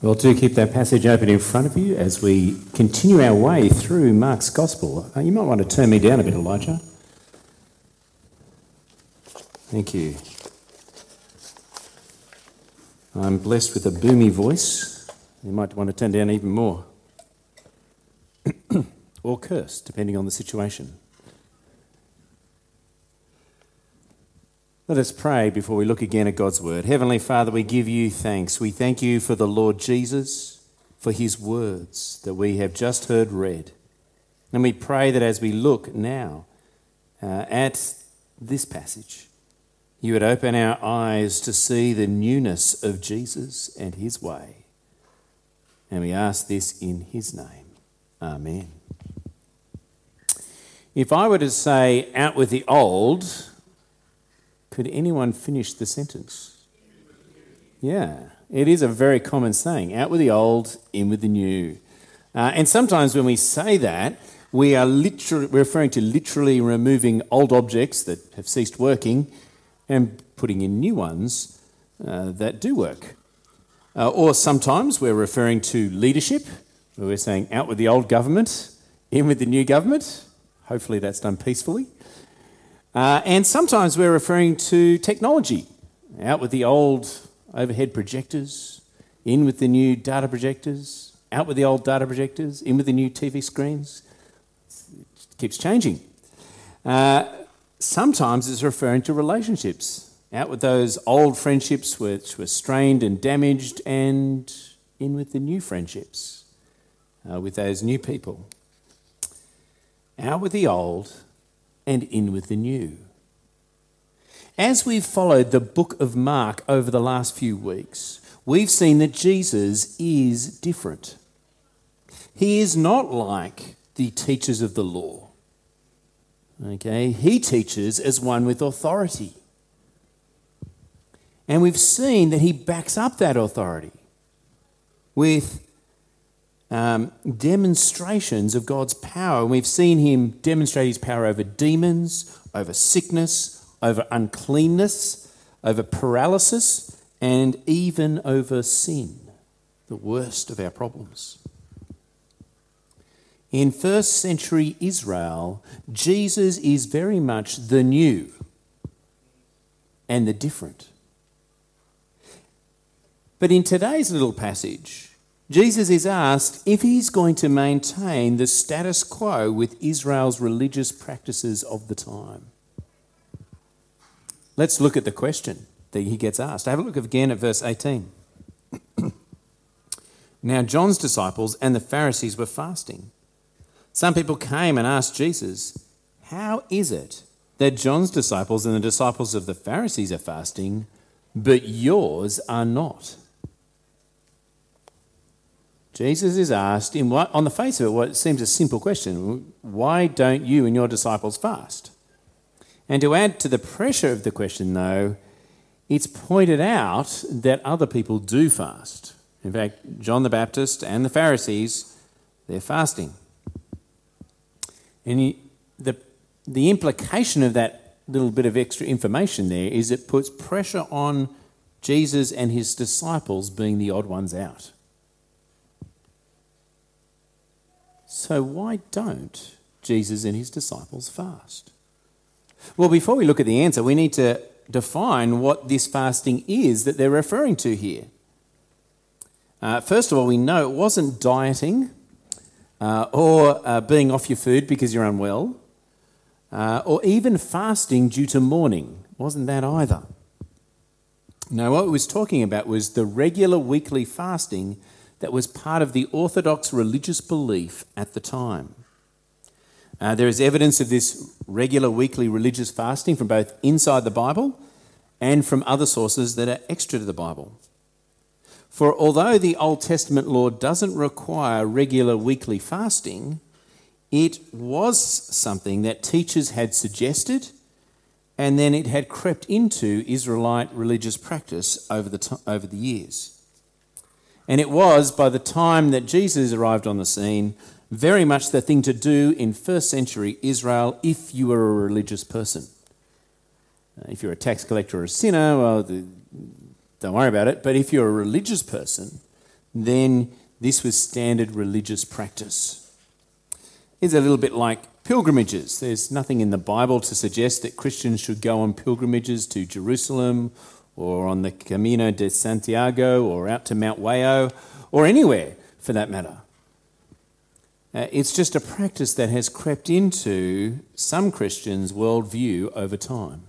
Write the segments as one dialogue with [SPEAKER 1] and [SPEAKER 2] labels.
[SPEAKER 1] Well, do keep that passage open in front of you as we continue our way through Mark's Gospel. Uh, you might want to turn me down a bit, Elijah. Thank you. I'm blessed with a boomy voice. You might want to turn down even more. or curse, depending on the situation. Let us pray before we look again at God's word. Heavenly Father, we give you thanks. We thank you for the Lord Jesus, for his words that we have just heard read. And we pray that as we look now uh, at this passage, you would open our eyes to see the newness of Jesus and his way. And we ask this in his name. Amen. If I were to say, out with the old, could anyone finish the sentence? Yeah, it is a very common saying out with the old, in with the new. Uh, and sometimes when we say that, we are literally referring to literally removing old objects that have ceased working and putting in new ones uh, that do work. Uh, or sometimes we're referring to leadership, where we're saying out with the old government, in with the new government. Hopefully that's done peacefully. Uh, and sometimes we're referring to technology, out with the old overhead projectors, in with the new data projectors, out with the old data projectors, in with the new TV screens. It keeps changing. Uh, sometimes it's referring to relationships, out with those old friendships which were strained and damaged, and in with the new friendships, uh, with those new people. Out with the old and in with the new. As we've followed the book of Mark over the last few weeks, we've seen that Jesus is different. He is not like the teachers of the law. Okay, he teaches as one with authority. And we've seen that he backs up that authority with um, demonstrations of God's power. And we've seen him demonstrate his power over demons, over sickness, over uncleanness, over paralysis, and even over sin, the worst of our problems. In first century Israel, Jesus is very much the new and the different. But in today's little passage, Jesus is asked if he's going to maintain the status quo with Israel's religious practices of the time. Let's look at the question that he gets asked. Have a look again at verse 18. now, John's disciples and the Pharisees were fasting. Some people came and asked Jesus, How is it that John's disciples and the disciples of the Pharisees are fasting, but yours are not? Jesus is asked, in what, on the face of it, what seems a simple question why don't you and your disciples fast? And to add to the pressure of the question, though, it's pointed out that other people do fast. In fact, John the Baptist and the Pharisees, they're fasting. And the, the implication of that little bit of extra information there is it puts pressure on Jesus and his disciples being the odd ones out. So, why don't Jesus and his disciples fast? Well, before we look at the answer, we need to define what this fasting is that they're referring to here. Uh, first of all, we know it wasn't dieting uh, or uh, being off your food because you're unwell uh, or even fasting due to mourning. Wasn't that either. No, what it was talking about was the regular weekly fasting that was part of the Orthodox religious belief at the time. Uh, there is evidence of this regular weekly religious fasting from both inside the Bible and from other sources that are extra to the Bible. For although the Old Testament law doesn't require regular weekly fasting, it was something that teachers had suggested and then it had crept into Israelite religious practice over the, over the years. And it was, by the time that Jesus arrived on the scene, very much the thing to do in first century Israel if you were a religious person. Uh, if you're a tax collector or a sinner, well, don't worry about it. But if you're a religious person, then this was standard religious practice. It's a little bit like pilgrimages. There's nothing in the Bible to suggest that Christians should go on pilgrimages to Jerusalem or on the Camino de Santiago or out to Mount Wayo or anywhere for that matter. Uh, it's just a practice that has crept into some Christians' worldview over time.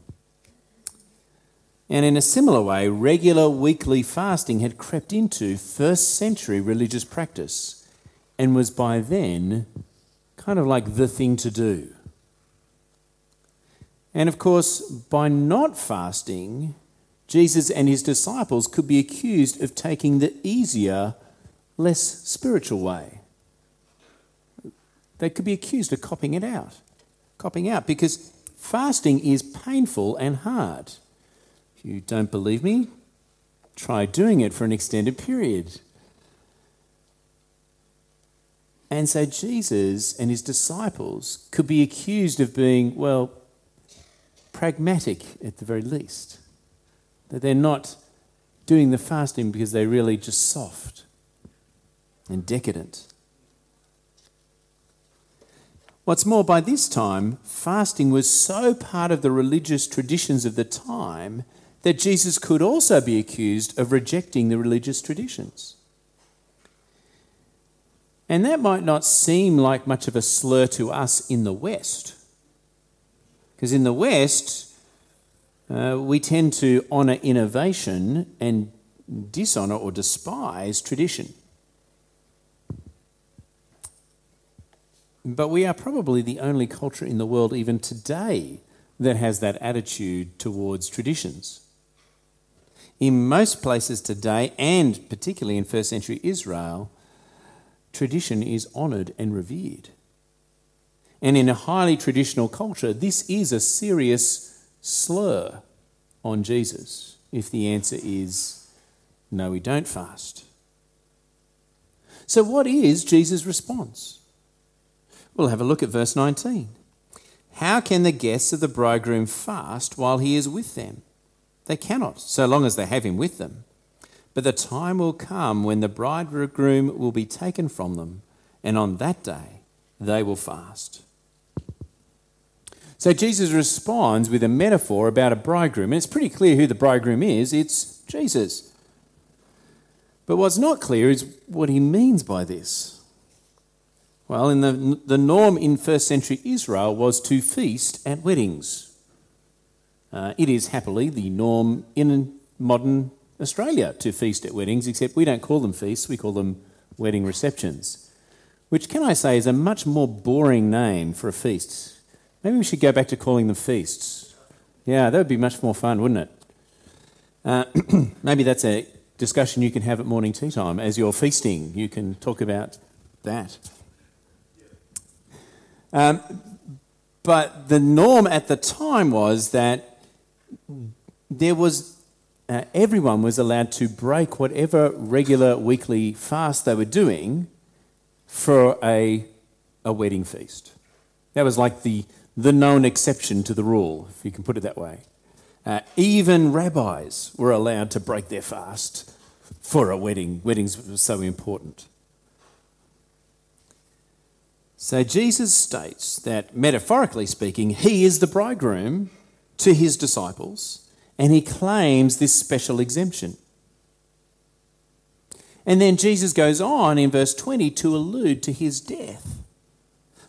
[SPEAKER 1] And in a similar way, regular weekly fasting had crept into first century religious practice and was by then kind of like the thing to do. And of course, by not fasting, Jesus and his disciples could be accused of taking the easier, less spiritual way. They could be accused of copying it out, copying out, because fasting is painful and hard. If you don't believe me, try doing it for an extended period. And so Jesus and his disciples could be accused of being, well, pragmatic at the very least. That they're not doing the fasting because they're really just soft and decadent. What's more, by this time, fasting was so part of the religious traditions of the time that Jesus could also be accused of rejecting the religious traditions. And that might not seem like much of a slur to us in the West. Because in the West, uh, we tend to honour innovation and dishonour or despise tradition. But we are probably the only culture in the world, even today, that has that attitude towards traditions. In most places today, and particularly in first century Israel, tradition is honoured and revered. And in a highly traditional culture, this is a serious slur on Jesus if the answer is no, we don't fast. So, what is Jesus' response? We'll have a look at verse 19. How can the guests of the bridegroom fast while he is with them? They cannot, so long as they have him with them. But the time will come when the bridegroom will be taken from them, and on that day they will fast. So Jesus responds with a metaphor about a bridegroom, and it's pretty clear who the bridegroom is it's Jesus. But what's not clear is what he means by this. Well, in the, the norm in first century Israel was to feast at weddings. Uh, it is happily the norm in modern Australia to feast at weddings, except we don't call them feasts, we call them wedding receptions, which, can I say, is a much more boring name for a feast. Maybe we should go back to calling them feasts. Yeah, that would be much more fun, wouldn't it? Uh, maybe that's a discussion you can have at morning tea time. As you're feasting, you can talk about that. Um, but the norm at the time was that there was uh, everyone was allowed to break whatever regular weekly fast they were doing for a, a wedding feast. That was like the, the known exception to the rule, if you can put it that way. Uh, even rabbis were allowed to break their fast for a wedding. Weddings were so important. So Jesus states that, metaphorically speaking, he is the bridegroom to his disciples and he claims this special exemption. And then Jesus goes on in verse 20 to allude to his death,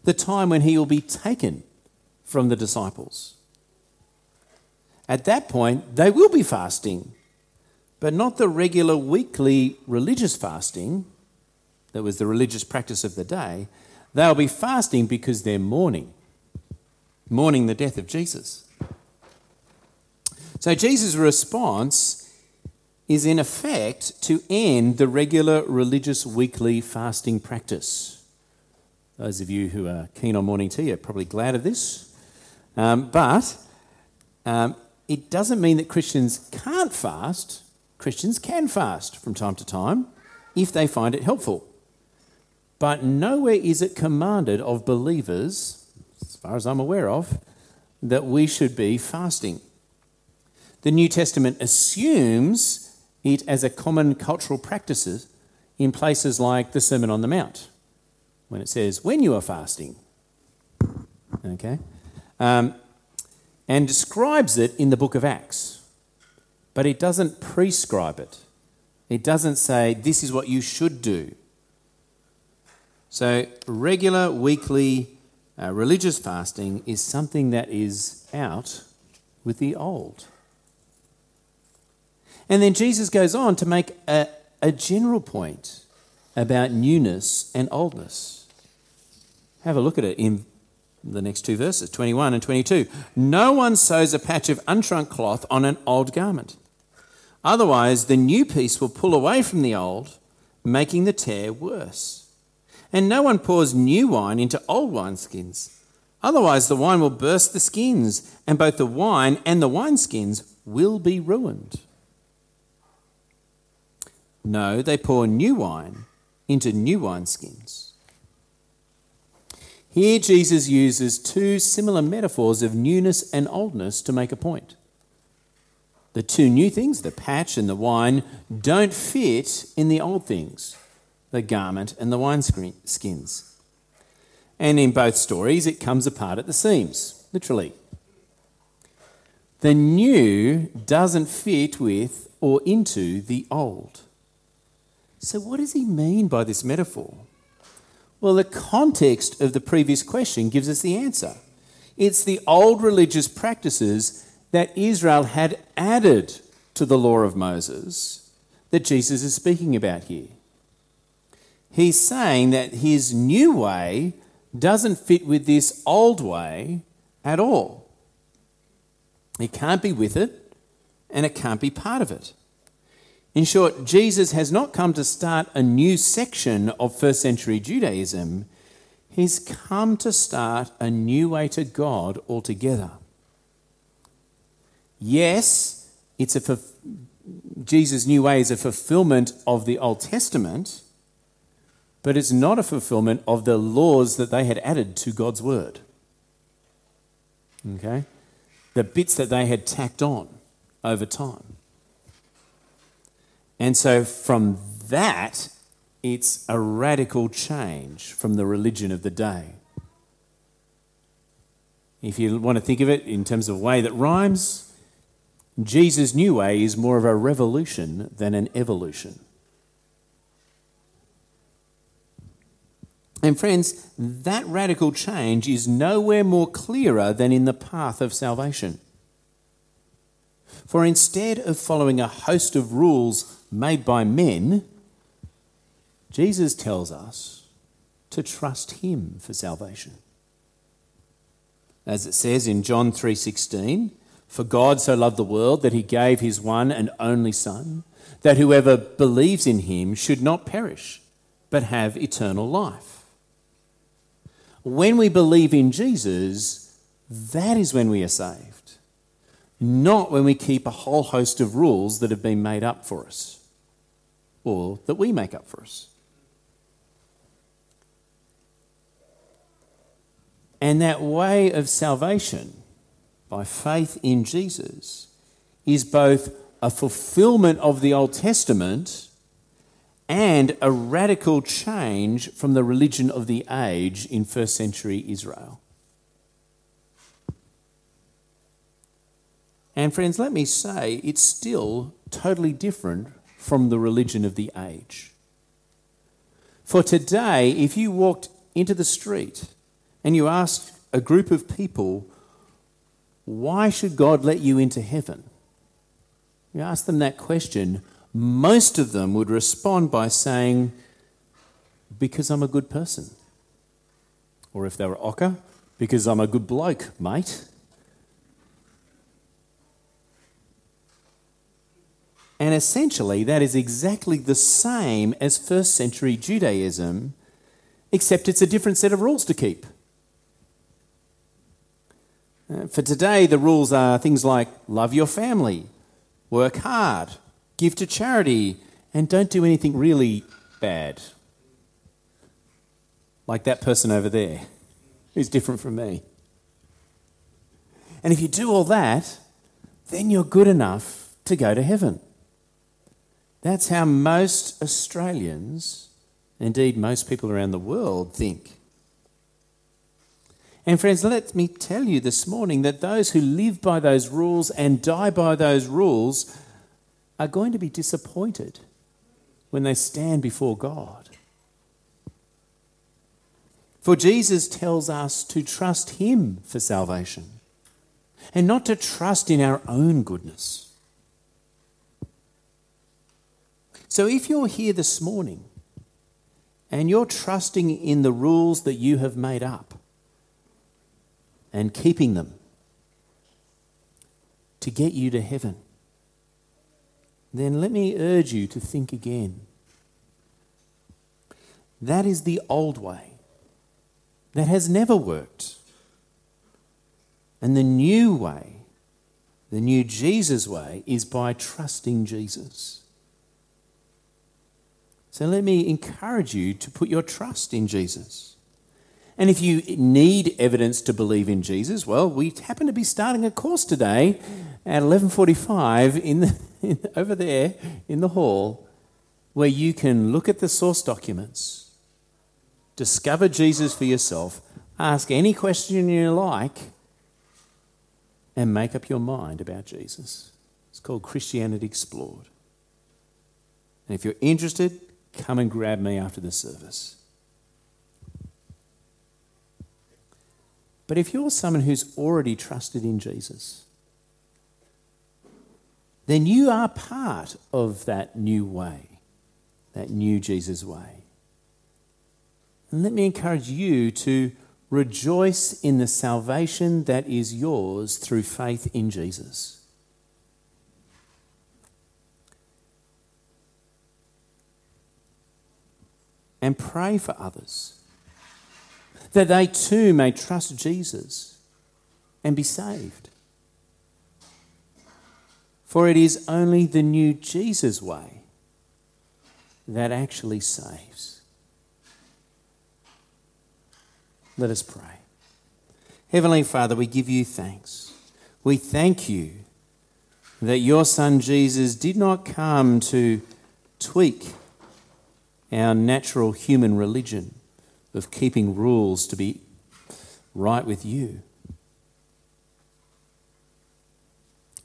[SPEAKER 1] the time when he will be taken from the disciples. At that point, they will be fasting, but not the regular weekly religious fasting that was the religious practice of the day. They'll be fasting because they're mourning, mourning the death of Jesus. So Jesus' response is in effect to end the regular religious weekly fasting practice. Those of you who are keen on morning tea are probably glad of this. Um, but um, it doesn't mean that Christians can't fast. Christians can fast from time to time if they find it helpful. But nowhere is it commanded of believers, as far as I'm aware of, that we should be fasting. The New Testament assumes it as a common cultural practice in places like the Sermon on the Mount, when it says, when you are fasting. Okay? Um, and describes it in the book of Acts. But it doesn't prescribe it, it doesn't say, this is what you should do. So, regular weekly uh, religious fasting is something that is out with the old. And then Jesus goes on to make a, a general point about newness and oldness. Have a look at it in the next two verses 21 and 22. No one sews a patch of unshrunk cloth on an old garment. Otherwise, the new piece will pull away from the old, making the tear worse. And no one pours new wine into old wineskins. Otherwise, the wine will burst the skins, and both the wine and the wineskins will be ruined. No, they pour new wine into new wineskins. Here, Jesus uses two similar metaphors of newness and oldness to make a point. The two new things, the patch and the wine, don't fit in the old things the garment and the wineskins. And in both stories, it comes apart at the seams, literally. The new doesn't fit with or into the old. So, what does he mean by this metaphor? Well, the context of the previous question gives us the answer. It's the old religious practices that Israel had added to the law of Moses that Jesus is speaking about here. He's saying that his new way doesn't fit with this old way at all. It can't be with it, and it can't be part of it. In short, Jesus has not come to start a new section of first century Judaism, he's come to start a new way to God altogether. Yes, it's a Jesus' new way is a fulfillment of the Old Testament but it's not a fulfillment of the laws that they had added to God's word. Okay? The bits that they had tacked on over time. And so from that, it's a radical change from the religion of the day. If you want to think of it in terms of a way that rhymes, Jesus' new way is more of a revolution than an evolution. And friends, that radical change is nowhere more clearer than in the path of salvation. For instead of following a host of rules made by men, Jesus tells us to trust him for salvation. As it says in John 3:16, for God so loved the world that he gave his one and only son, that whoever believes in him should not perish, but have eternal life. When we believe in Jesus, that is when we are saved, not when we keep a whole host of rules that have been made up for us or that we make up for us. And that way of salvation by faith in Jesus is both a fulfillment of the Old Testament and a radical change from the religion of the age in first century Israel. And, friends, let me say it's still totally different from the religion of the age. For today, if you walked into the street and you asked a group of people, why should God let you into heaven? You ask them that question, most of them would respond by saying, Because I'm a good person. Or if they were Ocker, because I'm a good bloke, mate. And essentially, that is exactly the same as first century Judaism, except it's a different set of rules to keep. Uh, for today, the rules are things like love your family, work hard, give to charity, and don't do anything really bad. Like that person over there, who's different from me. And if you do all that, then you're good enough to go to heaven. That's how most Australians, indeed most people around the world, think. And friends, let me tell you this morning that those who live by those rules and die by those rules are going to be disappointed when they stand before God. For Jesus tells us to trust Him for salvation and not to trust in our own goodness. So if you're here this morning and you're trusting in the rules that you have made up and keeping them to get you to heaven, then let me urge you to think again. That is the old way. That has never worked. And the new way, the new Jesus way, is by trusting Jesus. So let me encourage you to put your trust in Jesus. And if you need evidence to believe in Jesus, well, we happen to be starting a course today at 11:45 in, the, in over there in the hall where you can look at the source documents, discover Jesus for yourself, ask any question you like and make up your mind about Jesus. It's called Christianity Explored. And if you're interested, come and grab me after the service. But if you're someone who's already trusted in Jesus, then you are part of that new way, that new Jesus way. And let me encourage you to rejoice in the salvation that is yours through faith in Jesus. And pray for others that they too may trust Jesus and be saved. For it is only the new Jesus way that actually saves. Let us pray. Heavenly Father, we give you thanks. We thank you that your Son Jesus did not come to tweak our natural human religion of keeping rules to be right with you.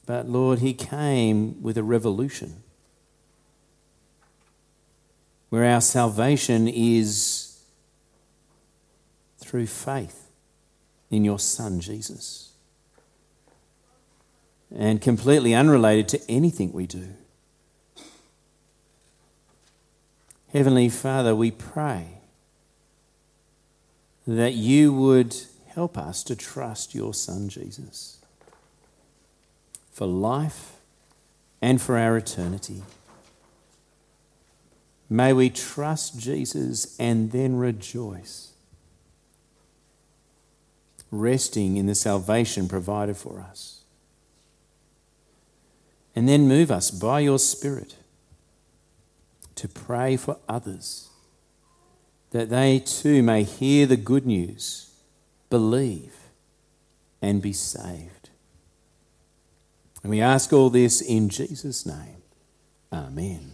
[SPEAKER 1] But Lord, He came with a revolution where our salvation is through faith in your Son, Jesus. And completely unrelated to anything we do. Heavenly Father, we pray that you would help us to trust your Son, Jesus for life and for our eternity. May we trust Jesus and then rejoice, resting in the salvation provided for us. And then move us by your Spirit to pray for others that they too may hear the good news, believe, and be saved. And we ask all this in Jesus' name. Amen.